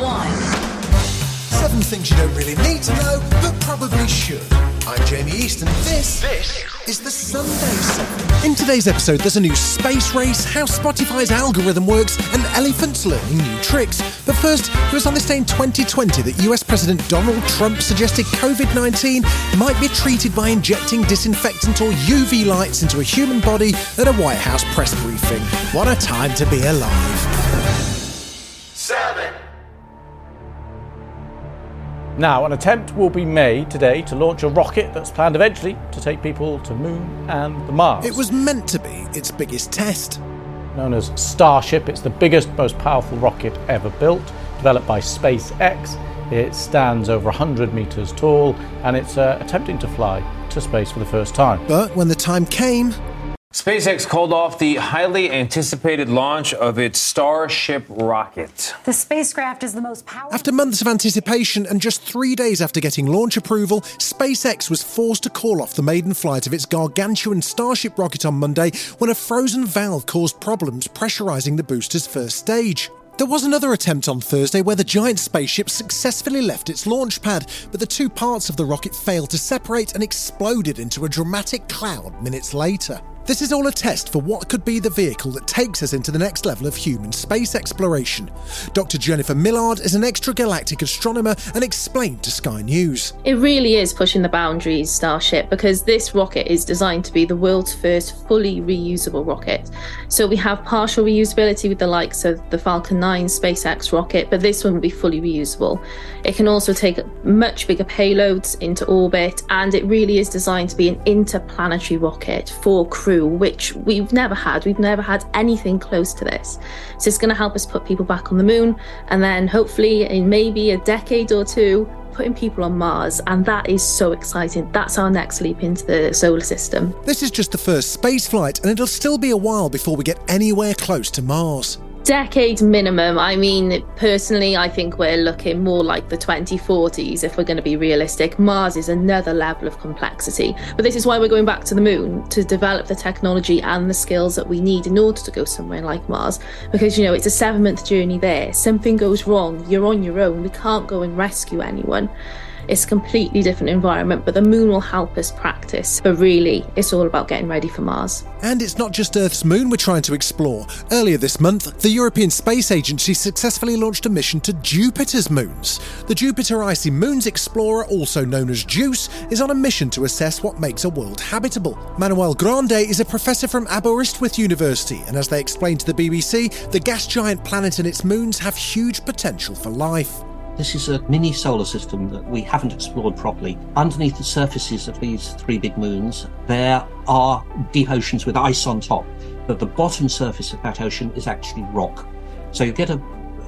one. Seven things you don't really need to know, but probably should. I'm Jamie East, and this, this is the Sunday Seven. In today's episode, there's a new space race, how Spotify's algorithm works, and elephants learning new tricks. But first, it was on this day in 2020 that US President Donald Trump suggested COVID 19 might be treated by injecting disinfectant or UV lights into a human body at a White House press briefing. What a time to be alive. Now, an attempt will be made today to launch a rocket that's planned eventually to take people to Moon and the Mars. It was meant to be its biggest test. known as Starship. It's the biggest, most powerful rocket ever built, developed by SpaceX. It stands over 100 meters tall and it's uh, attempting to fly to space for the first time. But when the time came, SpaceX called off the highly anticipated launch of its Starship rocket. The spacecraft is the most powerful. After months of anticipation and just three days after getting launch approval, SpaceX was forced to call off the maiden flight of its gargantuan Starship rocket on Monday when a frozen valve caused problems pressurizing the booster's first stage. There was another attempt on Thursday where the giant spaceship successfully left its launch pad, but the two parts of the rocket failed to separate and exploded into a dramatic cloud minutes later. This is all a test for what could be the vehicle that takes us into the next level of human space exploration. Dr. Jenifer Millard is an extragalactic astronomer and explained to Sky News. It really is pushing the boundaries, Starship, because this rocket is designed to be the world's first fully reusable rocket. So we have partial reusability with the likes of the Falcon 9 SpaceX rocket, but this one will be fully reusable. It can also take much bigger payloads into orbit, and it really is designed to be an interplanetary rocket for crew, which we've never had. We've never had anything close to this. So it's going to help us put people back on the moon, and then hopefully in maybe a decade or two, putting people on Mars, and that is so exciting. That's our next leap into the solar system. This is just the first space flight, and it'll still be a while before we get anywhere close to Mars. Decade minimum. I mean, personally, I think we're looking more like the 2040s if we're going to be realistic. Mars is another level of complexity. But this is why we're going back to the moon to develop the technology and the skills that we need in order to go somewhere like Mars. Because, you know, it's a seven month journey there. Something goes wrong, you're on your own. We can't go and rescue anyone. It's a completely different environment, but the moon will help us practice. But really, it's all about getting ready for Mars. And it's not just Earth's moon we're trying to explore. Earlier this month, the European Space Agency successfully launched a mission to Jupiter's moons. The Jupiter Icy Moons Explorer, also known as JUICE, is on a mission to assess what makes a world habitable. Manuel Grande is a professor from Aberystwyth University, and as they explained to the BBC, the gas giant planet and its moons have huge potential for life. This is a mini solar system that we haven't explored properly. Underneath the surfaces of these three big moons, there are deep oceans with ice on top, but the bottom surface of that ocean is actually rock. So you get a,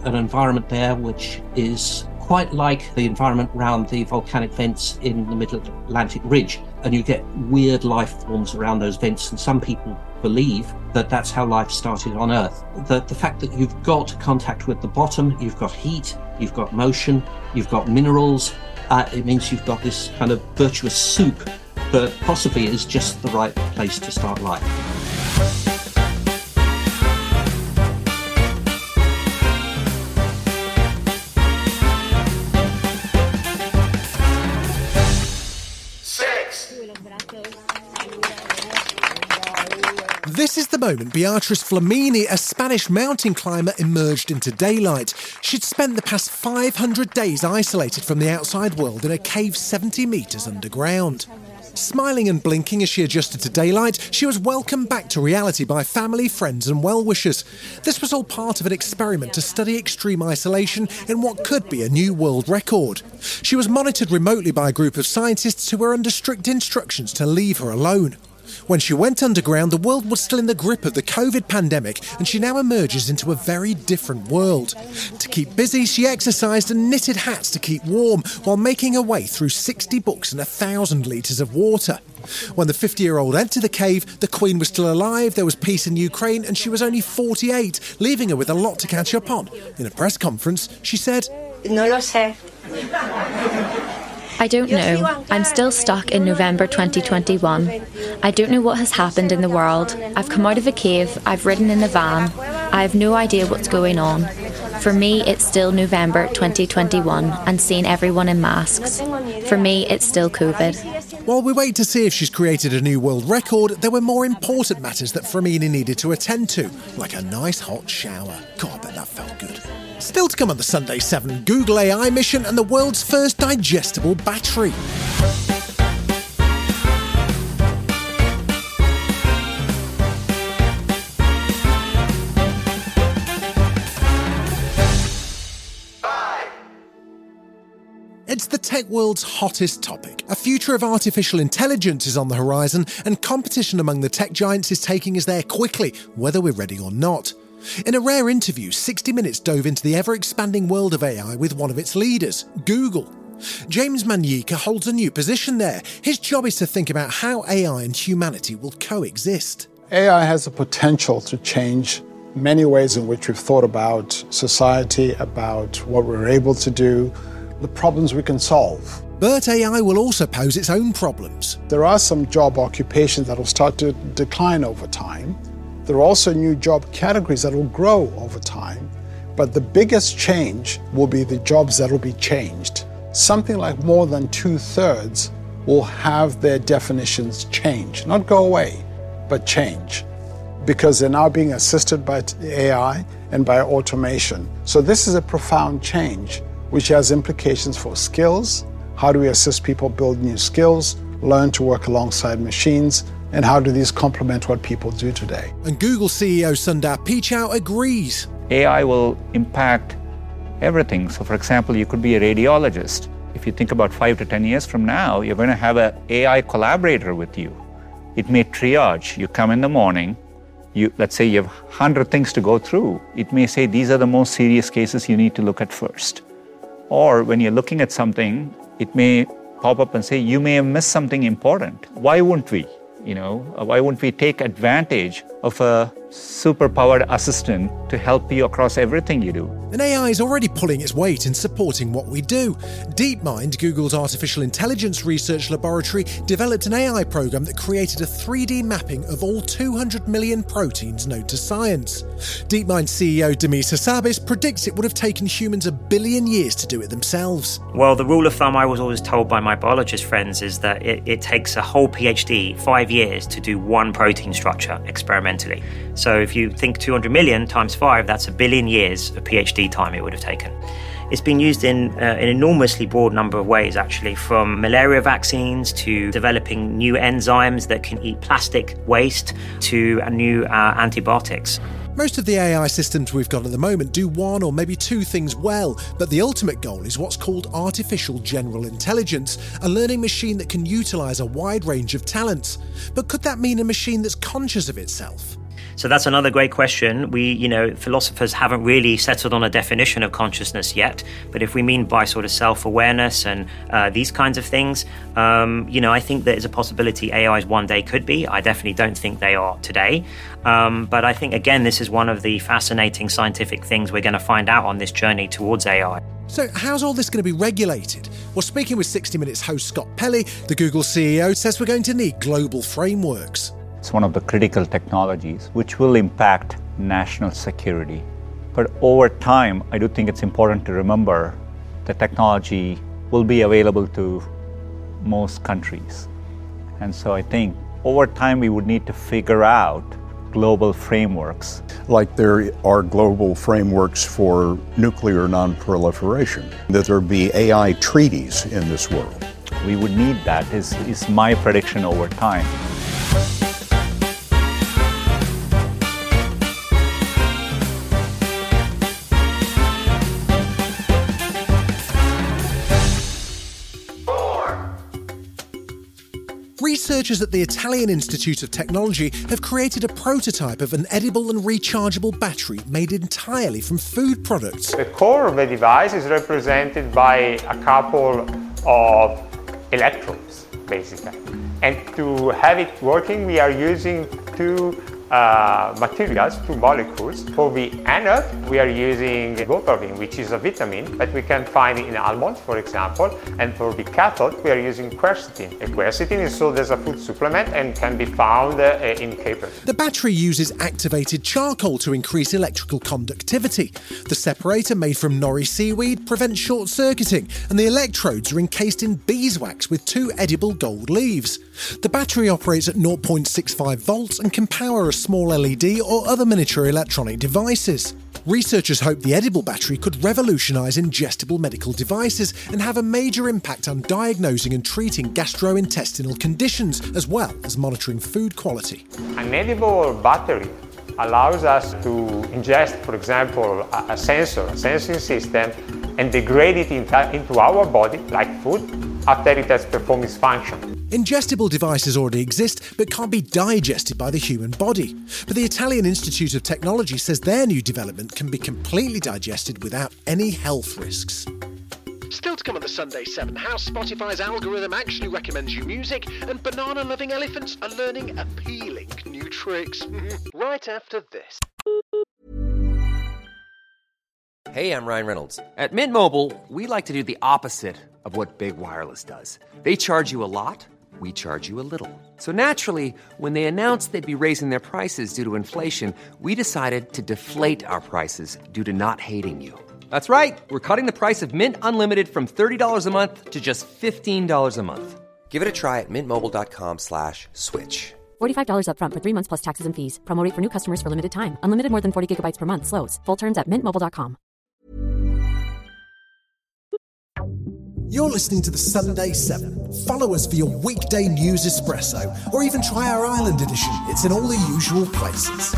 an environment there which is quite like the environment around the volcanic vents in the Middle Atlantic Ridge, and you get weird life forms around those vents, and some people believe that that's how life started on Earth. The, the fact that you've got contact with the bottom, you've got heat, you've got motion, you've got minerals, uh, it means you've got this kind of virtuous soup that possibly is just the right place to start life. Moment Beatriz Flamini, a Spanish mountain climber, emerged into daylight. She'd spent the past 500 days isolated from the outside world in a cave 70 metres underground. Smiling and blinking as she adjusted to daylight, she was welcomed back to reality by family, friends, and well wishers. This was all part of an experiment to study extreme isolation in what could be a new world record. She was monitored remotely by a group of scientists who were under strict instructions to leave her alone. When she went underground, the world was still in the grip of the COVID pandemic, and she now emerges into a very different world. To keep busy, she exercised and knitted hats to keep warm while making her way through 60 books and a thousand litres of water. When the 50 year old entered the cave, the Queen was still alive, there was peace in Ukraine, and she was only 48, leaving her with a lot to catch up on. In a press conference, she said, No lo sé. I don't know. I'm still stuck in November 2021. I don't know what has happened in the world. I've come out of a cave, I've ridden in a van. I have no idea what's going on. For me, it's still November 2021 and seeing everyone in masks. For me, it's still COVID. While we wait to see if she's created a new world record, there were more important matters that Flamini needed to attend to, like a nice hot shower. God, I bet that felt good. Still to come on the Sunday 7 Google AI mission and the world's first digestible battery. Tech world's hottest topic. A future of artificial intelligence is on the horizon, and competition among the tech giants is taking us there quickly, whether we're ready or not. In a rare interview, 60 Minutes dove into the ever expanding world of AI with one of its leaders, Google. James Manyika holds a new position there. His job is to think about how AI and humanity will coexist. AI has the potential to change many ways in which we've thought about society, about what we're able to do, the problems we can solve. But AI will also pose its own problems. There are some job occupations that will start to decline over time. There are also new job categories that will grow over time. But the biggest change will be the jobs that will be changed. Something like more than two thirds will have their definitions change, not go away, but change, because they're now being assisted by AI and by automation. So, this is a profound change, which has implications for skills. How do we assist people build new skills, learn to work alongside machines, and how do these complement what people do today? And Google CEO Sundar Pichai agrees. AI will impact everything. So, for example, you could be a radiologist. If you think about five to 10 years from now, you're going to have an AI collaborator with you. It may triage. You come in the morning, you, let's say you have 100 things to go through. It may say these are the most serious cases you need to look at first. Or when you're looking at something, it may pop up and say, you may have missed something important. Why wouldn't we? You know, uh, why wouldn't we take advantage of a super-powered assistant to help you across everything you do? And AI is already pulling its weight in supporting what we do. DeepMind, Google's artificial intelligence research laboratory, developed an AI program that created a 3D mapping of all 200 million proteins known to science. DeepMind CEO Demis Hassabis predicts it would have taken humans a billion years to do it themselves. Well, the rule of thumb I was always told by my biologist friends is that it, it takes a whole PhD, five years, to do one protein structure experimentally. So if you think 200 million times five, that's a billion years of PhD time it would have taken. It's been used in uh, an enormously broad number of ways, actually, from malaria vaccines to developing new enzymes that can eat plastic waste to new uh, antibiotics. Most of the AI systems we've got at the moment do one or maybe two things well, but the ultimate goal is what's called artificial general intelligence, a learning machine that can utilise a wide range of talents. But could that mean a machine that's conscious of itself? So that's another great question. We, you know, philosophers haven't really settled on a definition of consciousness yet. But if we mean by sort of self-awareness and uh, these kinds of things, um, you know, I think there is a possibility AIs one day could be. I definitely don't think they are today. Um, but I think again, this is one of the fascinating scientific things we're going to find out on this journey towards AI. So, how's all this going to be regulated? Well, speaking with 60 Minutes host Scott Pelley, the Google CEO says we're going to need global frameworks. It's one of the critical technologies which will impact national security. But over time, I do think it's important to remember the technology will be available to most countries. And so I think over time we would need to figure out global frameworks. Like there are global frameworks for nuclear nonproliferation, that there be AI treaties in this world. We would need that, is, is my prediction over time. Researchers at the Italian Institute of Technology have created a prototype of an edible and rechargeable battery made entirely from food products. The core of the device is represented by a couple of electrodes, basically. And to have it working, we are using two uh, materials, two molecules. For the anode, we are using riboflavin, which is a vitamin that we can find in almonds, for example. And for the cathode, we are using quercetin. And quercetin is sold as a food supplement and can be found uh, in capers. The battery uses activated charcoal to increase electrical conductivity. The separator, made from nori seaweed, prevents short circuiting, and the electrodes are encased in beeswax with two edible gold leaves. The battery operates at 0.65 volts and can power a small LED or other miniature electronic devices. Researchers hope the edible battery could revolutionise ingestible medical devices and have a major impact on diagnosing and treating gastrointestinal conditions, as well as monitoring food quality. An edible battery allows us to ingest, for example, a, sensor, a sensing system, and degrade it into our body, like food, after it has performed its function. Ingestible devices already exist but can't be digested by the human body. But the Italian Institute of Technology says their new development can be completely digested without any health risks. Still to come on the Sunday 7, how Spotify's algorithm actually recommends you music, and banana loving elephants are learning appealing new tricks. right after this. Hey, I'm Ryan Reynolds. At Mint Mobile, we like to do the opposite of what Big Wireless does. They charge you a lot, we charge you a little. So naturally, when they announced they'd be raising their prices due to inflation, we decided to deflate our prices due to not hating you. That's right. We're cutting the price of Mint Unlimited from $30 a month to just $15 a month. Give it a try at mintmobile.com slash switch. $45 upfront for three months plus taxes and fees. Promo rate for new customers for limited time. Unlimited more than 40 gigabytes per month. Slows. Full terms at mintmobile.com. You're listening to the Sunday 7. Follow us for your weekday news espresso, or even try our Ireland edition. It's in all the usual places.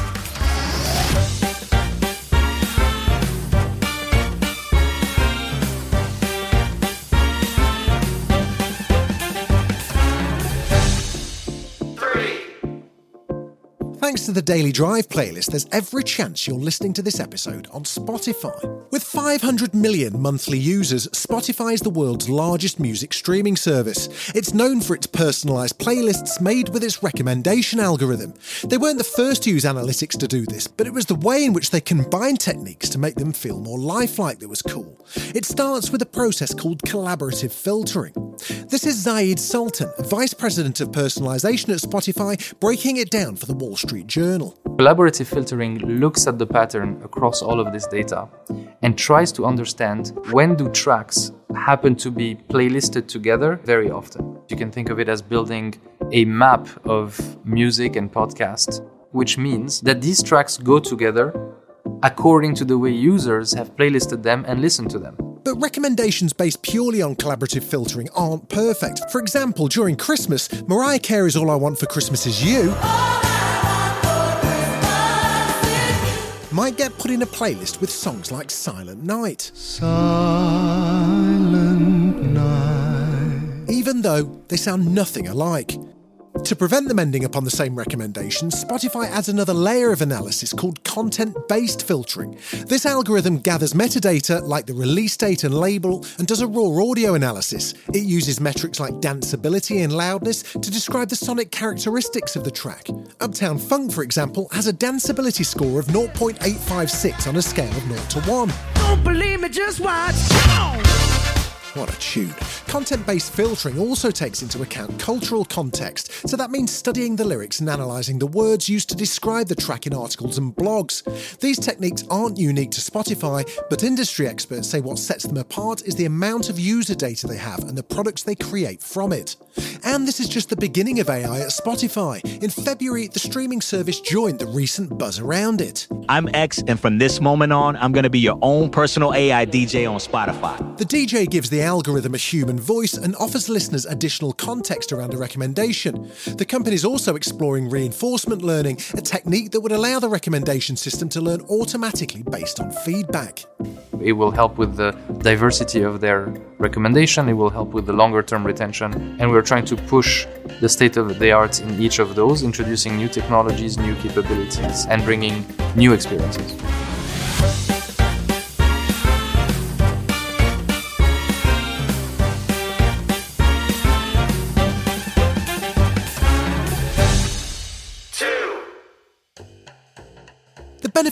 Thanks to the Daily Drive playlist, there's every chance you're listening to this episode on Spotify. With 500 million monthly users, Spotify is the world's largest music streaming service. It's known for its personalised playlists made with its recommendation algorithm. They weren't the first to use analytics to do this, but it was the way in which they combined techniques to make them feel more lifelike that was cool. It starts with a process called collaborative filtering. This is Zaid Sultan, Vice President of Personalisation at Spotify, breaking it down for the Wall Street Journal. Collaborative filtering looks at the pattern across all of this data and tries to understand when do tracks happen to be playlisted together very often. You can think of it as building a map of music and podcast, which means that these tracks go together according to the way users have playlisted them and listened to them. But recommendations based purely on collaborative filtering aren't perfect. For example, during Christmas, Mariah Carey's All I Want for Christmas Is You might get put in a playlist with songs like Silent Night. Silent night. Even though they sound nothing alike. To prevent them ending up on the same recommendations, Spotify adds another layer of analysis called content based filtering. This algorithm gathers metadata like the release date and label and does a raw audio analysis. It uses metrics like danceability and loudness to describe the sonic characteristics of the track. Uptown Funk, for example, has a danceability score of 0.856 on a scale of 0 to 1. Don't believe me, just watch. What a tune. Content based filtering also takes into account cultural context, so that means studying the lyrics and analysing the words used to describe the track in articles and blogs. These techniques aren't unique to Spotify, but industry experts say what sets them apart is the amount of user data they have and the products they create from it. And this is just the beginning of AI at Spotify. In February, the streaming service joined the recent buzz around it. I'm X, and from this moment on, I'm going to be your own personal AI DJ on Spotify. The DJ gives the algorithm a human voice and offers listeners additional context around a recommendation. The company is also exploring reinforcement learning, a technique that would allow the recommendation system to learn automatically based on feedback. It will help with the diversity of their recommendation, it will help with the longer term retention, and we're trying to push the state of the art in each of those, introducing new technologies, new capabilities, and bringing new experiences.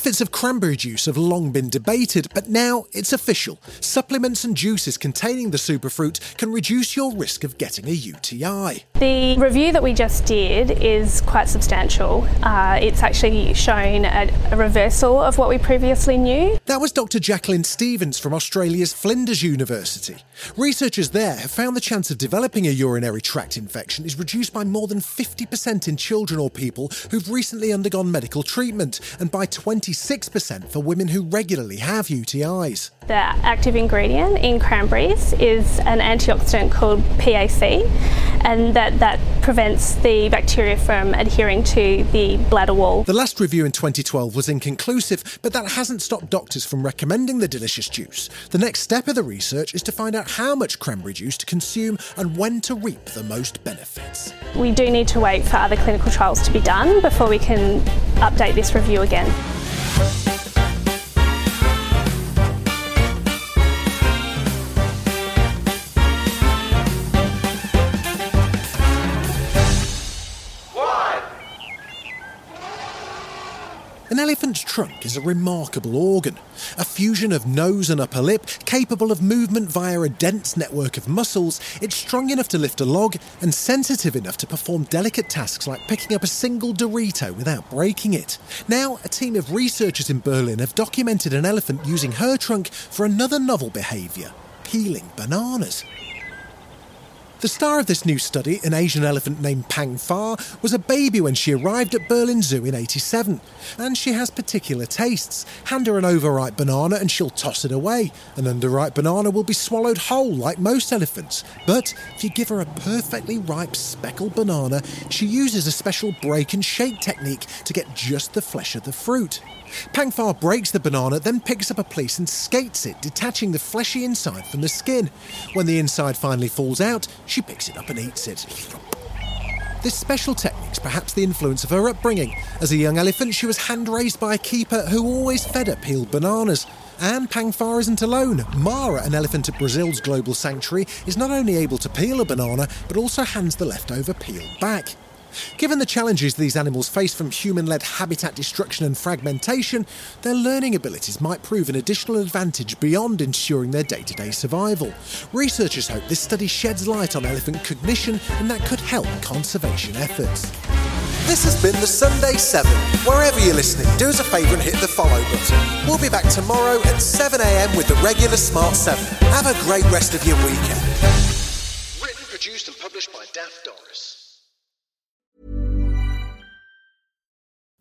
Benefits of cranberry juice have long been debated, but now it's official. Supplements and juices containing the superfruit can reduce your risk of getting a UTI. The review that we just did is quite substantial. Uh, it's actually shown a, a reversal of what we previously knew. That was Dr. Jacqueline Stephens from Australia's Flinders University. Researchers there have found the chance of developing a urinary tract infection is reduced by more than 50% in children or people who've recently undergone medical treatment, and by 26% for women who regularly have UTIs. The active ingredient in cranberries is an antioxidant called PAC, and that, that prevents the bacteria from adhering to the bladder wall. The last review in 2012 was inconclusive, but that hasn't stopped doctors from recommending the delicious juice. The next step of the research is to find out how much cranberry juice to consume and when to reap the most benefits. We do need to wait for other clinical trials to be done before we can update this review again. Bye. An elephant's trunk is a remarkable organ, a fusion of nose and upper lip, capable of movement via a dense network of muscles. It's strong enough to lift a log and sensitive enough to perform delicate tasks like picking up a single Dorito without breaking it. Now, a team of researchers in Berlin have documented an elephant using her trunk for another novel behaviour peeling bananas. The star of this new study, an Asian elephant named Pang Pha, was a baby when she arrived at Berlin Zoo in 87. And she has particular tastes. Hand her an overripe banana and she'll toss it away. An underripe banana will be swallowed whole like most elephants. But if you give her a perfectly ripe speckled banana, she uses a special break and shake technique to get just the flesh of the fruit. Pang Pha breaks the banana, then picks up a piece and skates it, detaching the fleshy inside from the skin. When the inside finally falls out, she picks it up and eats it. This special technique's perhaps the influence of her upbringing. As a young elephant, she was hand raised by a keeper who always fed her peeled bananas. And Pang Pha isn't alone. Mara, an elephant at Brazil's global sanctuary, is not only able to peel a banana, but also hands the leftover peel back. Given the challenges these animals face from human led habitat destruction and fragmentation, their learning abilities might prove an additional advantage beyond ensuring their day to day survival. Researchers hope this study sheds light on elephant cognition and that could help conservation efforts. This has been the Sunday 7. Wherever you're listening, do us a favour and hit the follow button. We'll be back tomorrow at 7am with the regular Smart 7. Have a great rest of your weekend. Written, produced, and published by Daft Doris.